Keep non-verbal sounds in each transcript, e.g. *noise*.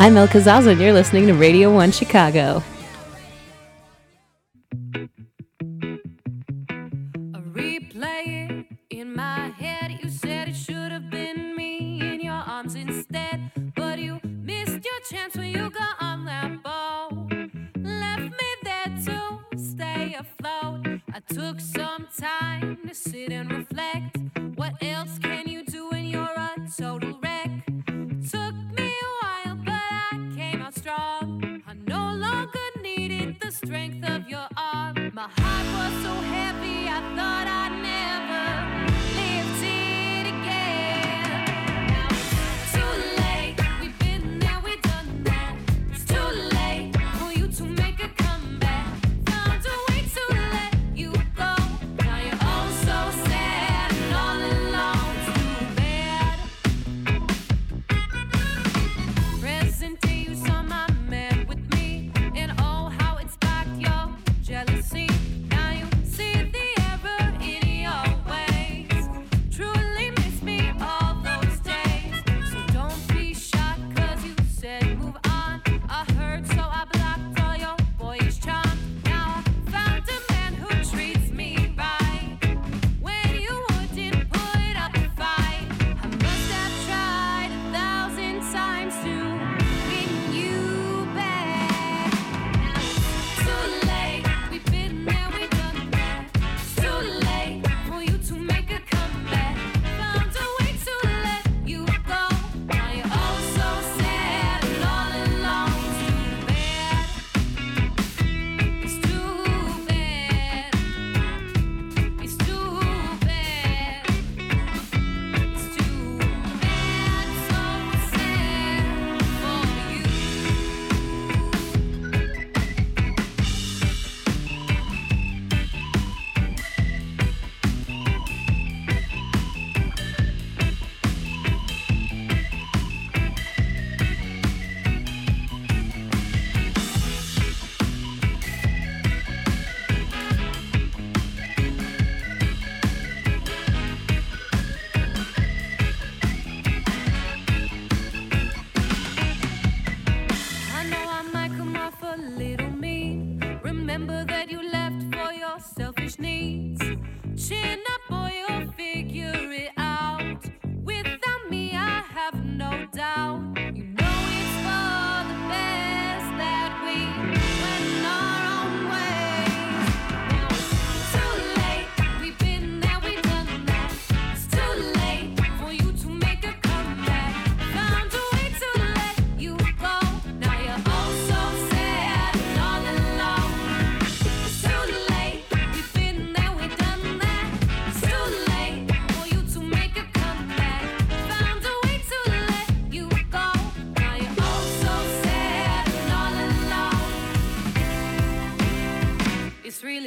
I'm Elle Kazaza, and you're listening to Radio 1 Chicago.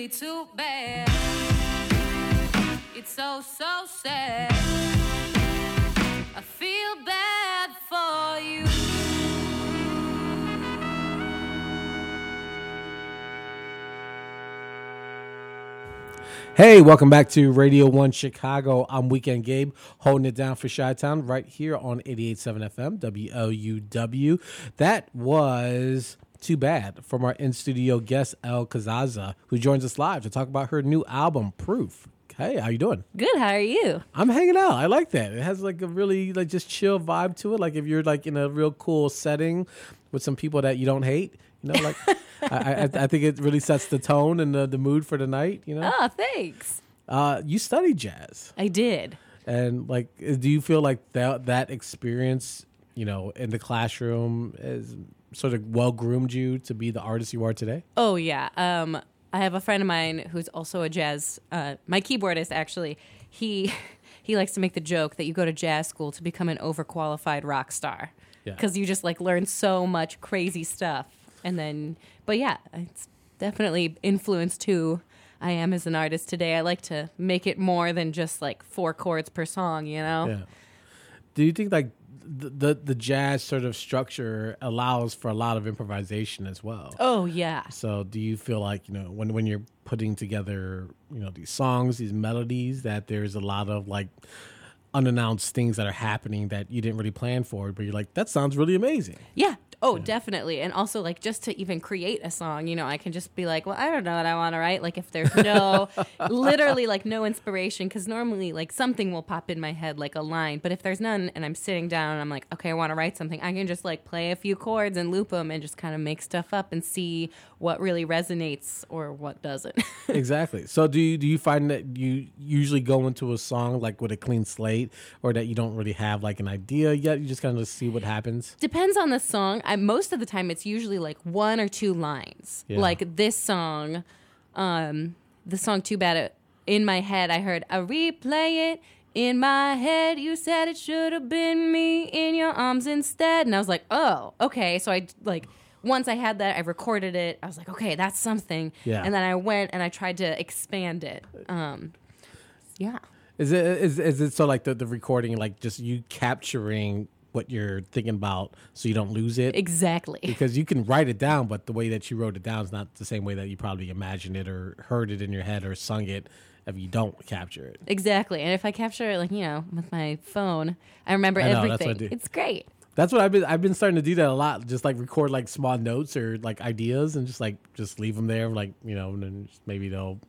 Really too bad. It's so, so sad. I feel bad for you. Hey, welcome back to Radio 1 Chicago. I'm Weekend Gabe, holding it down for Chi Town right here on 88.7 FM, WLUW. That was Too Bad from our in studio guest, Elle Kazaza, who joins us live to talk about her new album, Proof. Hey, how you doing? Good, how are you? I'm hanging out. I like that. It has like a really like just chill vibe to it. Like if you're like in a real cool setting with some people that you don't hate, you know, like *laughs* I, I, I think it really sets the tone and the, the mood for the night. You know, Oh, thanks. uh, you studied jazz, I did. and like, do you feel like that that experience, you know, in the classroom, is sort of well groomed you to be the artist you are today? Oh yeah. Um, I have a friend of mine who's also a jazz. Uh, my keyboardist actually. He *laughs* he likes to make the joke that you go to jazz school to become an overqualified rock star Yeah. because you just like learn so much crazy stuff, and then. But yeah, it's definitely influenced who I am as an artist today. I like to make it more than just like four chords per song. You know. Yeah. Do you think like the, the the jazz sort of structure allows for a lot of improvisation as well? Oh yeah. So do you feel like, you know, when when you're putting together, you know, these songs, these melodies that there's a lot of like unannounced things that are happening that you didn't really plan for, but you're like that sounds really amazing. Yeah. Oh, definitely. And also, like, just to even create a song, you know, I can just be like, well, I don't know what I want to write. Like, if there's no, *laughs* literally, like, no inspiration, because normally, like, something will pop in my head, like a line. But if there's none and I'm sitting down and I'm like, okay, I want to write something, I can just, like, play a few chords and loop them and just kind of make stuff up and see what really resonates or what doesn't. *laughs* exactly. So do you do you find that you usually go into a song like with a clean slate, or that you don't really have like an idea yet? You just kind of see what happens. Depends on the song. I, most of the time, it's usually like one or two lines. Yeah. Like this song, um, the song "Too Bad." It, in my head, I heard I replay it. In my head, you said it should have been me in your arms instead, and I was like, "Oh, okay." So I like once I had that, I recorded it. I was like, "Okay, that's something." Yeah. And then I went and I tried to expand it. Um, yeah. Is it is is it so like the the recording like just you capturing what you're thinking about so you don't lose it? Exactly. *laughs* because you can write it down, but the way that you wrote it down is not the same way that you probably imagined it or heard it in your head or sung it if you don't capture it. Exactly. And if I capture it, like, you know, with my phone, I remember I know, that's what I everything. It's great. That's what I've been I've been starting to do that a lot. Just like record like small notes or like ideas and just like just leave them there like, you know, and then maybe they'll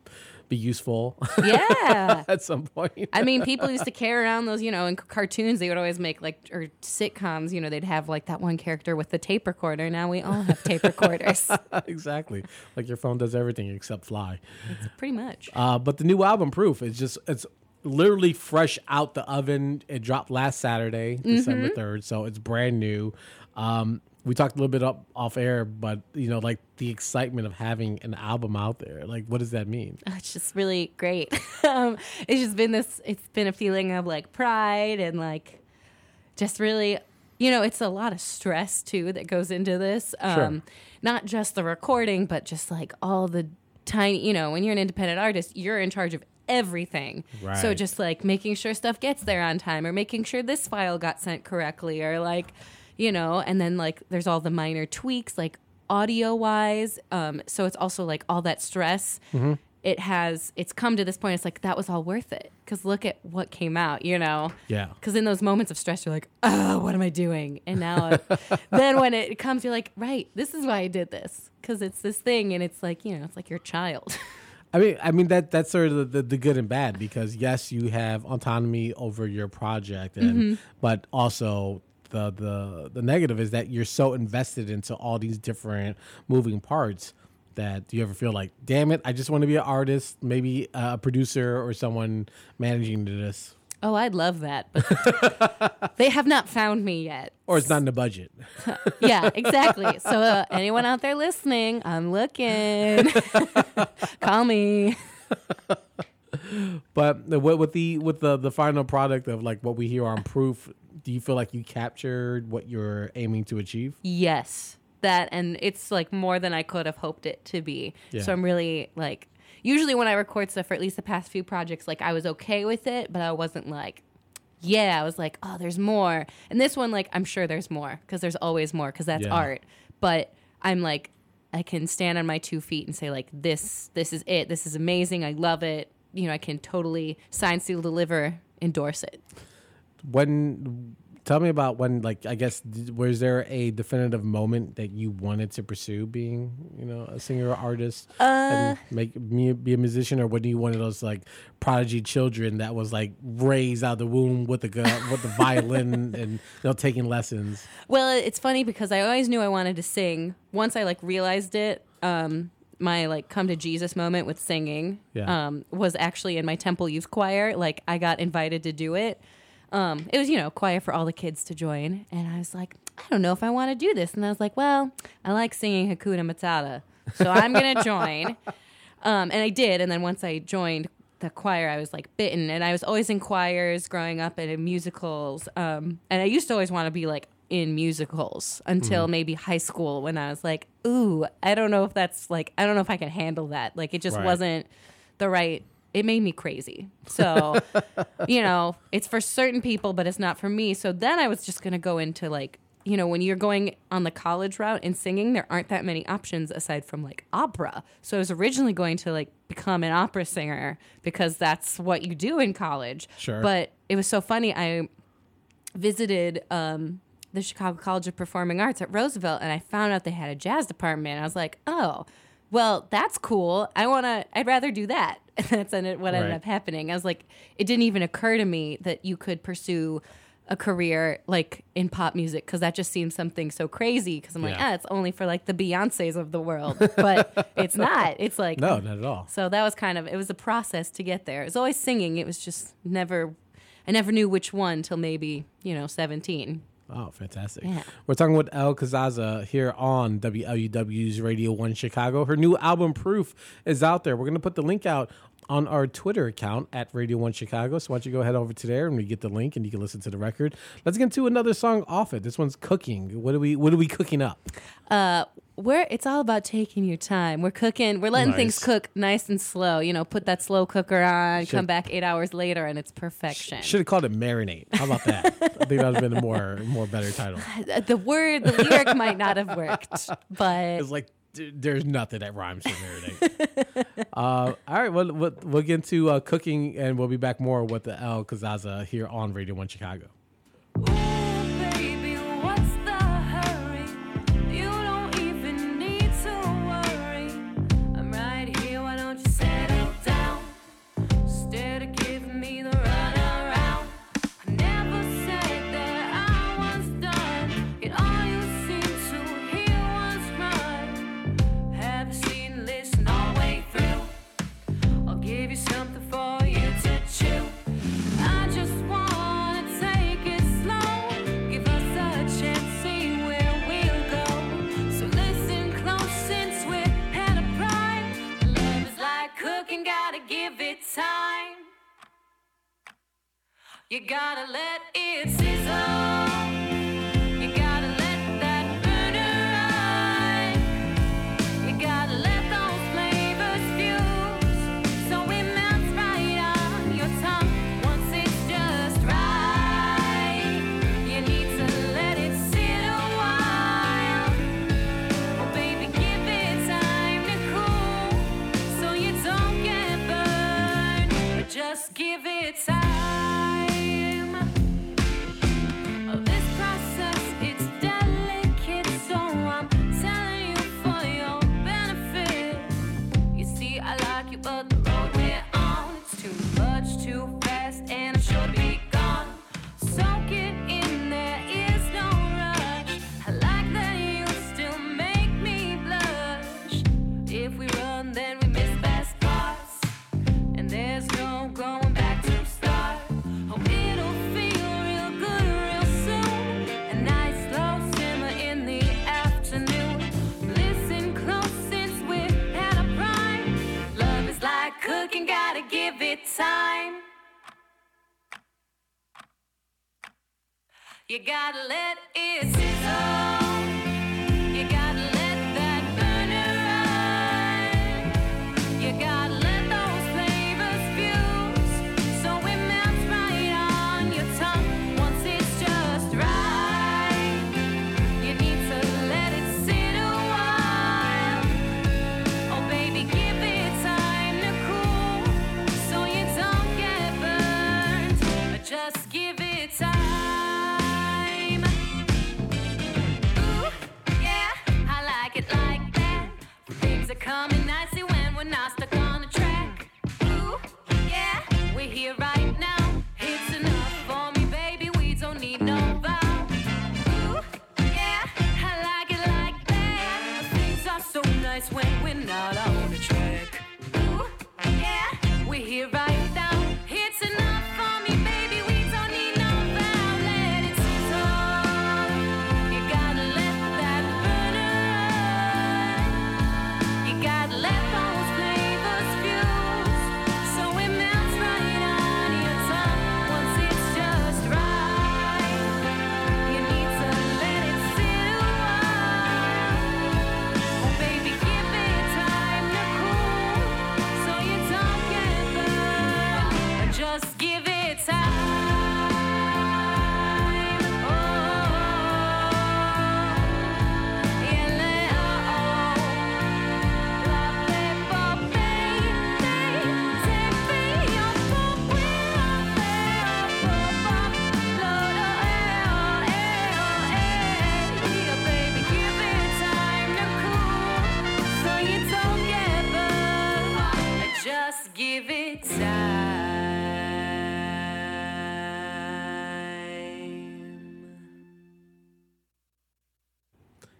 be useful Yeah. *laughs* at some point. I mean, people used to carry around those, you know, in c- cartoons, they would always make like, or sitcoms, you know, they'd have like that one character with the tape recorder. Now we all have tape recorders. *laughs* exactly. Like your phone does everything except fly. Pretty much. Uh, but the new album Proof is just it's literally fresh out the oven. It dropped last Saturday, December Mm-hmm. 3rd, so it's brand new. Um, we talked a little bit up off air, but you know, like the excitement of having an album out there. Like, what does that mean? Oh, it's just really great. *laughs* um, it's just been this, it's been a feeling of like pride and like just really, you know, it's a lot of stress too that goes into this. Um, Not just the recording, but just like all the tiny, you know, when you're an independent artist, you're in charge of everything. So just like making sure stuff gets there on time or making sure this file got sent correctly or like, you know, and then like there's all the minor tweaks like audio wise. Um, so it's also like all that stress. It has, it's come to this point. It's like that was all worth it because look at what came out, you know? Yeah. Because in those moments of stress, you're like, oh, what am I doing? And now, *laughs* then when it comes, you're like, right, this is why I did this. Because it's this thing. And it's like, you know, it's like your child. *laughs* I mean, I mean that that's sort of the, the, the good and bad because yes, you have autonomy over your project, and Mm-hmm. but also the the the negative is that you're so invested into all these different moving parts that do you ever feel like, damn it, I just want to be an artist, maybe a producer or someone managing this, oh, I'd love that. But *laughs* they have not found me yet. or it's not in the budget. *laughs* Yeah, exactly. So, uh, anyone out there listening, I'm looking. *laughs* Call me. But with with the with the the final product of like what we hear on proof, do you feel like you captured what you're aiming to achieve? Yes, that, and it's like more than I could have hoped it to be. Yeah. So I'm really like, usually when I record stuff, for at least the past few projects, like I was okay with it, but I wasn't like, yeah, I was like, oh, there's more. And this one, like, I'm sure there's more because there's always more because that's Yeah. art. But I'm like, I can stand on my two feet and say like, this, this is it. This is amazing. I love it. You know, I can totally sign, seal, deliver, endorse it. when tell me about when like i guess was there a definitive moment that you wanted to pursue being you know a singer or artist Uh, and make me be a musician or when you one of those like prodigy children that was like raised out of the womb with the with the violin *laughs* and you know taking lessons Well, it's funny because I always knew I wanted to sing. Once I like realized it, um, my like come to Jesus moment with singing Yeah. um, was actually in my temple youth choir. Like I got invited to do it. Um, it was you know choir for all the kids to join, and I was like, I don't know if I want to do this. And I was like, well, I like singing Hakuna Matata, so I'm gonna *laughs* join. Um, and I did. And then once I joined the choir, I was like bitten. And I was always in choirs growing up and in musicals. Um, and I used to always want to be like in musicals until maybe high school when I was like, ooh, I don't know if that's like, I don't know if I can handle that. Like it just Right. wasn't the right. It made me crazy. So, *laughs* you know, it's for certain people, but it's not for me. So then I was just going to go into like, you know, when you're going on the college route in singing, there aren't that many options aside from like opera. So I was originally going to like become an opera singer because that's what you do in college. Sure. But it was so funny. I visited um, the Chicago College of Performing Arts at Roosevelt, and I found out they had a jazz department. I was like, oh, well, that's cool. I want to. I'd rather do that. And *laughs* that's what ended Right. up happening. I was like, it didn't even occur to me that you could pursue a career like in pop music because that just seems something so crazy. Because I'm like, Yeah. ah, it's only for like the Beyonces of the world, but *laughs* it's not. It's like No, not at all. so that was kind of it was a process to get there. It was always singing. It was just never I never knew which one till maybe, you know, 17. Oh, fantastic. Yeah. We're talking with Elle Kazaza here on WLUW's Radio 1 Chicago. Her new album, Proof, is out there. We're going to put the link out on our Twitter account at Radio 1 Chicago. So why don't you go head over to there and we get the link and you can listen to the record. Let's get into another song off it. This one's Cooking. What are we what are we cooking up? Uh we're it's all about taking your time. We're cooking, we're letting things cook nice and slow. You know, put that slow cooker on, Should- come back 8 hours later and it's perfection. Should have called it Marinate. How about that? *laughs* I think that would have been a more more better title. *laughs* The word, the lyric might not have worked, *laughs* but It's like there's nothing that rhymes with marinate. *laughs* uh, all right, well, we'll, we'll get into uh, cooking, and we'll be back more with the Elle Kazaza here on Radio One Chicago. Gotta give it time. You gotta let it sizzle. You gotta let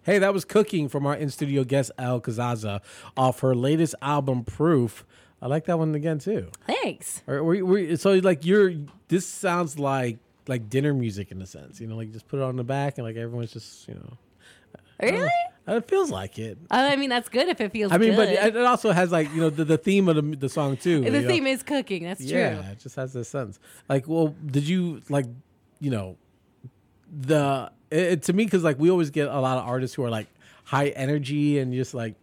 Hey, that was Cooking from our in studio guest Elle Kazaza off her latest album, Proof. I like that one again too. Thanks. Or, we, we, so like you're this sounds like like dinner music in a sense, you know, like just put it on the back and like everyone's just you know, Really? it feels like it. Uh, I mean, that's good if it feels. I mean, good. but it it also has like you know the, the theme of the the song too. the you know? theme is cooking. That's yeah, true. it just has this sense. Like, well, did you like, you know, the it, it- to me because like we always get a lot of artists who are like high energy and just like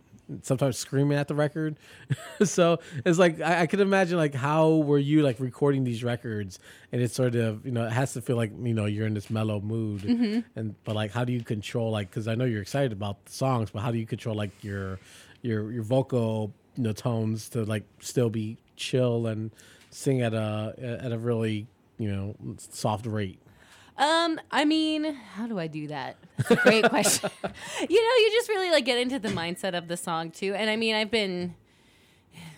sometimes screaming at the record. *laughs* so it's like I, I could imagine like how were you like recording these records and it's sort of you know it has to feel like you know you're in this mellow mood Mm-hmm. and but like how do you control like because I know you're excited about the songs but how do you control like your your your vocal you know tones to like still be chill and sing at a at a really you know soft rate. Um, I mean, how do I do that? That's a great question. *laughs* *laughs* you know, you just really like get into the mindset of the song too. And I mean, I've been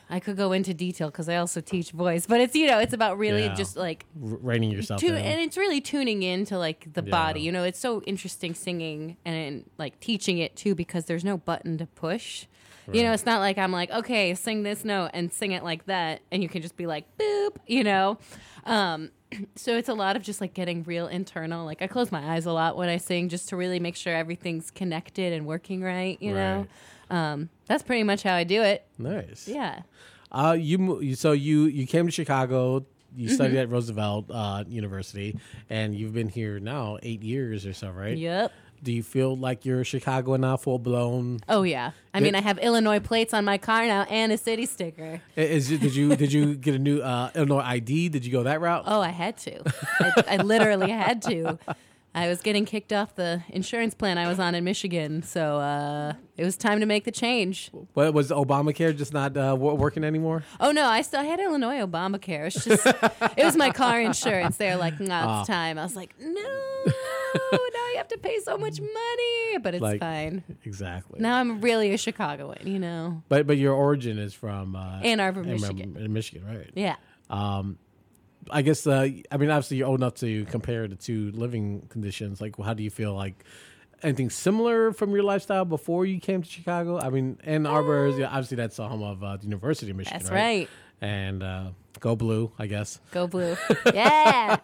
I could go into detail because I also teach voice, but it's you know, it's about really Yeah. just like R- reining yourself tu- and it's really tuning into like the Yeah. body. You know, it's so interesting singing and like teaching it too because there's no button to push. You know, it's not like I'm like, okay, sing this note and sing it like that, and you can just be like, boop, you know. Um, *clears throat* so it's a lot of just like getting real internal. Like I close my eyes a lot when I sing, just to really make sure everything's connected and working right. You know, um, that's pretty much how I do it. nice. Yeah. Uh, you so you you came to Chicago. You Mm-hmm. studied at Roosevelt uh, University, and you've been here now eight years or so, right? Yep. Do you feel like you're Chicago now, full blown? Oh yeah. I mean, I have Illinois plates on my car now and a city sticker. Is did you did you get a new uh, Illinois ID? Did you go that route? Oh, I had to. I, I literally had to. I was getting kicked off the insurance plan I was on in Michigan, so uh, it was time to make the change. What was Obamacare just not uh, wo- working anymore? Oh no, I still had Illinois Obamacare. It's just it was my car insurance. They're like, "No, *laughs* Ah. it's time." I was like, "No, now you have to pay so much money," but it's Like- fine. Exactly. Now I'm really a Chicagoan, you know. But but your origin is from uh, Ann Arbor, Ann Michigan. in Michigan, right? Yeah. Um, I guess uh, I mean obviously you're old enough to compare the two living conditions. Like, how do you feel like anything similar from your lifestyle before you came to Chicago? I mean, Ann Arbor is yeah, obviously that's the home of uh, the University of Michigan. That's right. right. And uh, go blue, I guess. Go blue. *laughs* Yeah.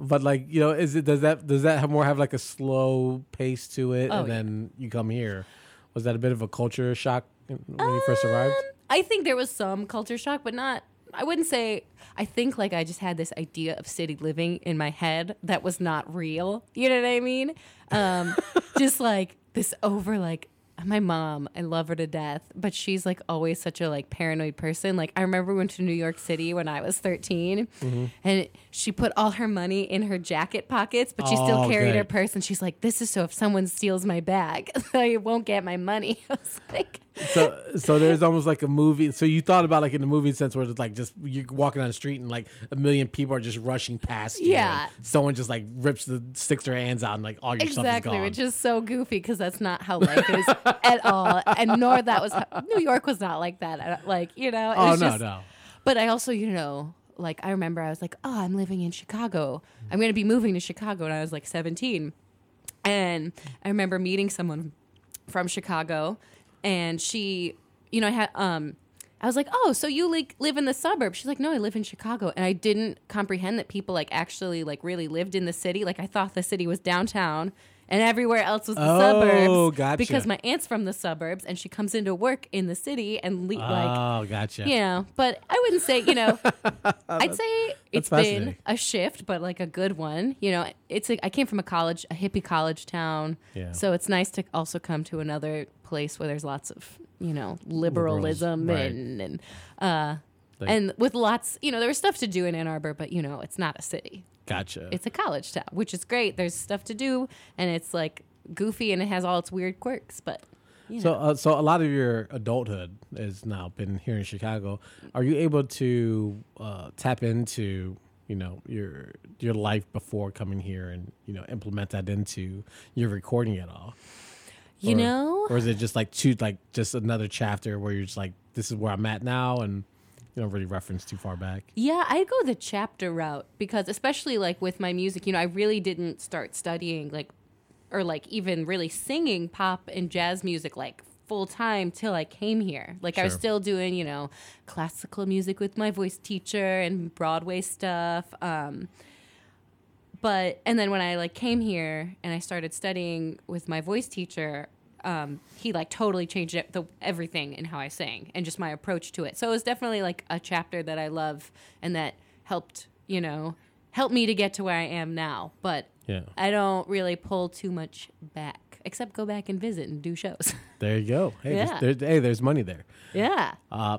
But like you know, is it does that does that have more have like a slow pace to it, Oh, and yeah. then you come here? Was that a bit of a culture shock when you first arrived? Um, I think there was some culture shock, but not. I wouldn't say. I think like I just had this idea of city living in my head that was not real. You know what I mean? Um, *laughs* just like this over like my mom. I love her to death, but she's like always such a like paranoid person. Like I remember we went to New York City when I was 13, Mm-hmm. and she put all her money in her jacket pockets, but she still Oh, carried her purse. And she's like, "This is so if someone steals my bag, *laughs* I won't get my money." *laughs* I was like. so so there's almost like a movie. So you thought about like in the movie sense where it's like just you're walking down the street and like a million people are just rushing past you. Yeah. and someone just like rips the sticks their hands out and like all your stuff is Exactly, gone. which is so goofy because that's not how life is *laughs* at all, and nor that was New York was not like that. Like you know, it oh was no just, no. But I also, you know, like I remember I was like, oh, I'm living in Chicago. I'm going to be moving to Chicago when I was like 17, and I remember meeting someone from Chicago, and she, you know, I had um. I was like, "Oh, so you like live in the suburbs?" She's like, "No, I live in Chicago." And I didn't comprehend that people like actually like really lived in the city. Like I thought the city was downtown and everywhere else was the Oh, suburbs. gotcha. Because my aunt's from the suburbs and she comes into work in the city and le- like oh, gotcha. you know, but I wouldn't say, you know, *laughs* I'd say it's been a shift, but like a good one. You know, it's a, I came from a college, a hippie college town. Yeah. So it's nice to also come to another place where there's lots of, you know, liberalism and, and, uh, Like- and with lots, you know, there was stuff to do in Ann Arbor, but you know, it's not a city. Gotcha. It's a college town, which is great. There's stuff to do, and it's like goofy, and it has all its weird quirks. But you know. So, uh, so a lot of your adulthood has now been here in Chicago. Are you able to uh, tap into, you know, your your life before coming here and you know implement that into your recording at all? you Or- know, or is it just like two, like just another chapter where you're just like, this is where I'm at now, and You don't really reference too far back. Yeah, I go the chapter route because especially like with my music, you know, I really didn't start studying like or like even really singing pop and jazz music like full time till I came here. Like I was still doing, you know, classical music with my voice teacher and Broadway stuff. Um but and then when I like came here and I started studying with my voice teacher, um, he like totally changed it, the everything in how I sang and just my approach to it. So it was definitely like a chapter that I love and that helped, you know, help me to get to where I am now. But Yeah. I don't really pull too much back, except go back and visit and do shows. *laughs* There you go. Hey, there's- there's, hey, there's money there. yeah. Uh,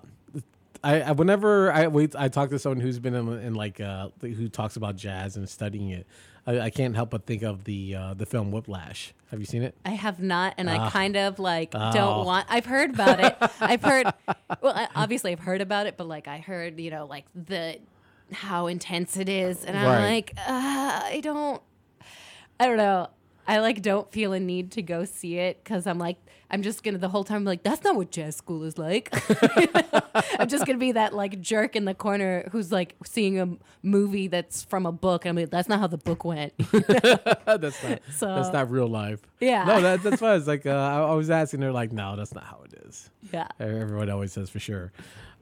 I, I whenever I wait, I talk to someone who's been in, in like uh, who talks about jazz and studying it. I, I can't help but think of the uh, the film Whiplash. Have you seen it? I have not, and Ah. I kind of like don't want. I've heard about it. I've heard. *laughs* Well, I, obviously, I've heard about it, but like I heard, you know, like the how intense it is, and I'm Right. like, uh, I don't. I don't know. I like don't feel a need to go see it because I'm like I'm just gonna the whole time like that's not what jazz school is like. *laughs* *laughs* I'm just gonna be that like jerk in the corner who's like seeing a movie that's from a book and I'm like that's not how the book went. *laughs* that's not So- that's not real life. Yeah. No, that, that's fine. It's like uh, I, I was asking. They're like, no, that's not how it is. yeah. Everyone always says for sure.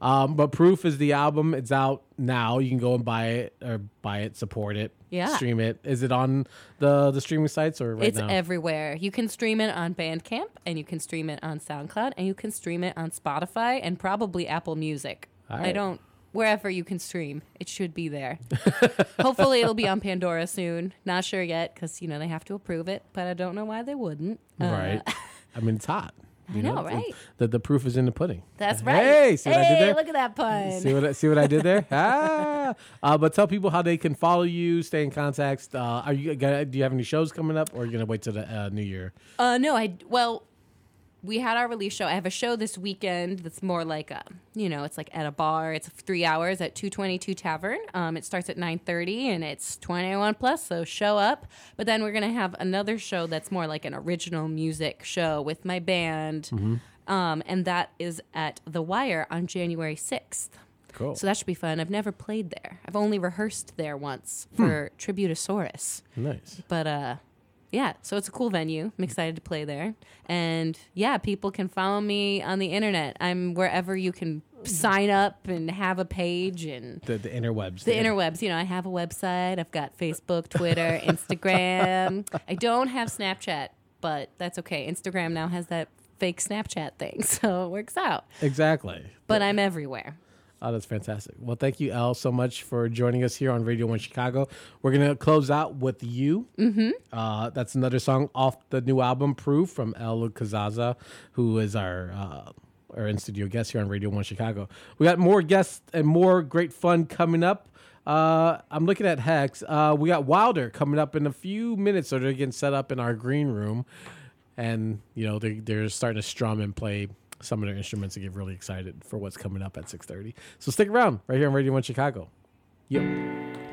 Um, but Proof is the album. It's out now. You can go and buy it or buy it, support it, Yeah. stream it. Is it on the the streaming sites or right it's now? everywhere. You can stream it on Bandcamp and you can stream it on SoundCloud and you can stream it on Spotify and probably Apple Music. All I don't wherever you can stream, it should be there. *laughs* Hopefully it'll be on Pandora soon. Not sure yet cuz you know they have to approve it, but I don't know why they wouldn't. Uh, right. I mean, it's hot. *laughs* I you know, right? The, the proof is in the pudding. That's right. Hey, see what I did there? Look at that pun. See what I, see what I did there? *laughs* ah, uh, but tell people how they can follow you, stay in contact. Uh, are you gonna, do you have any shows coming up, or are you gonna wait till the uh, new year? Uh, no, I well, we had our release show. I have a show this weekend that's more like a, you know, it's like at a bar. It's three hours at two twenty two Tavern. Um, it starts at nine thirty and it's twenty one plus. So show up. But then we're gonna have another show that's more like an original music show with my band. Um, and that is at The Wire on January sixth. Cool. So that should be fun. I've never played there. I've only rehearsed there once for Tributosaurus. nice. But uh yeah, so it's a cool venue. I'm mm. excited to play there. And yeah, people can follow me on the internet. I'm wherever you can sign up and have a page and The, the interwebs. the interwebs. You know, I have a website. I've got Facebook, Twitter, *laughs* Instagram. I don't have Snapchat, but that's okay. Instagram now has that fake Snapchat thing, *laughs* so it works out. Exactly. But I'm everywhere. Oh, that's fantastic. Well, thank you, Elle, so much for joining us here on Radio One Chicago. We're gonna close out with you. Mm-hmm. Uh, that's another song off the new album, Proof, from Elle Kazaza, who is our uh, our in studio guest here on Radio One Chicago. We got more guests and more great fun coming up. Uh, I'm looking at Hex. Uh, we got Wilder coming up in a few minutes, so they're getting set up in our green room, and you know they're they're starting to strum and play some of their instruments and get really excited for what's coming up at 6:30. So stick around right here on Radio One Chicago. Yep.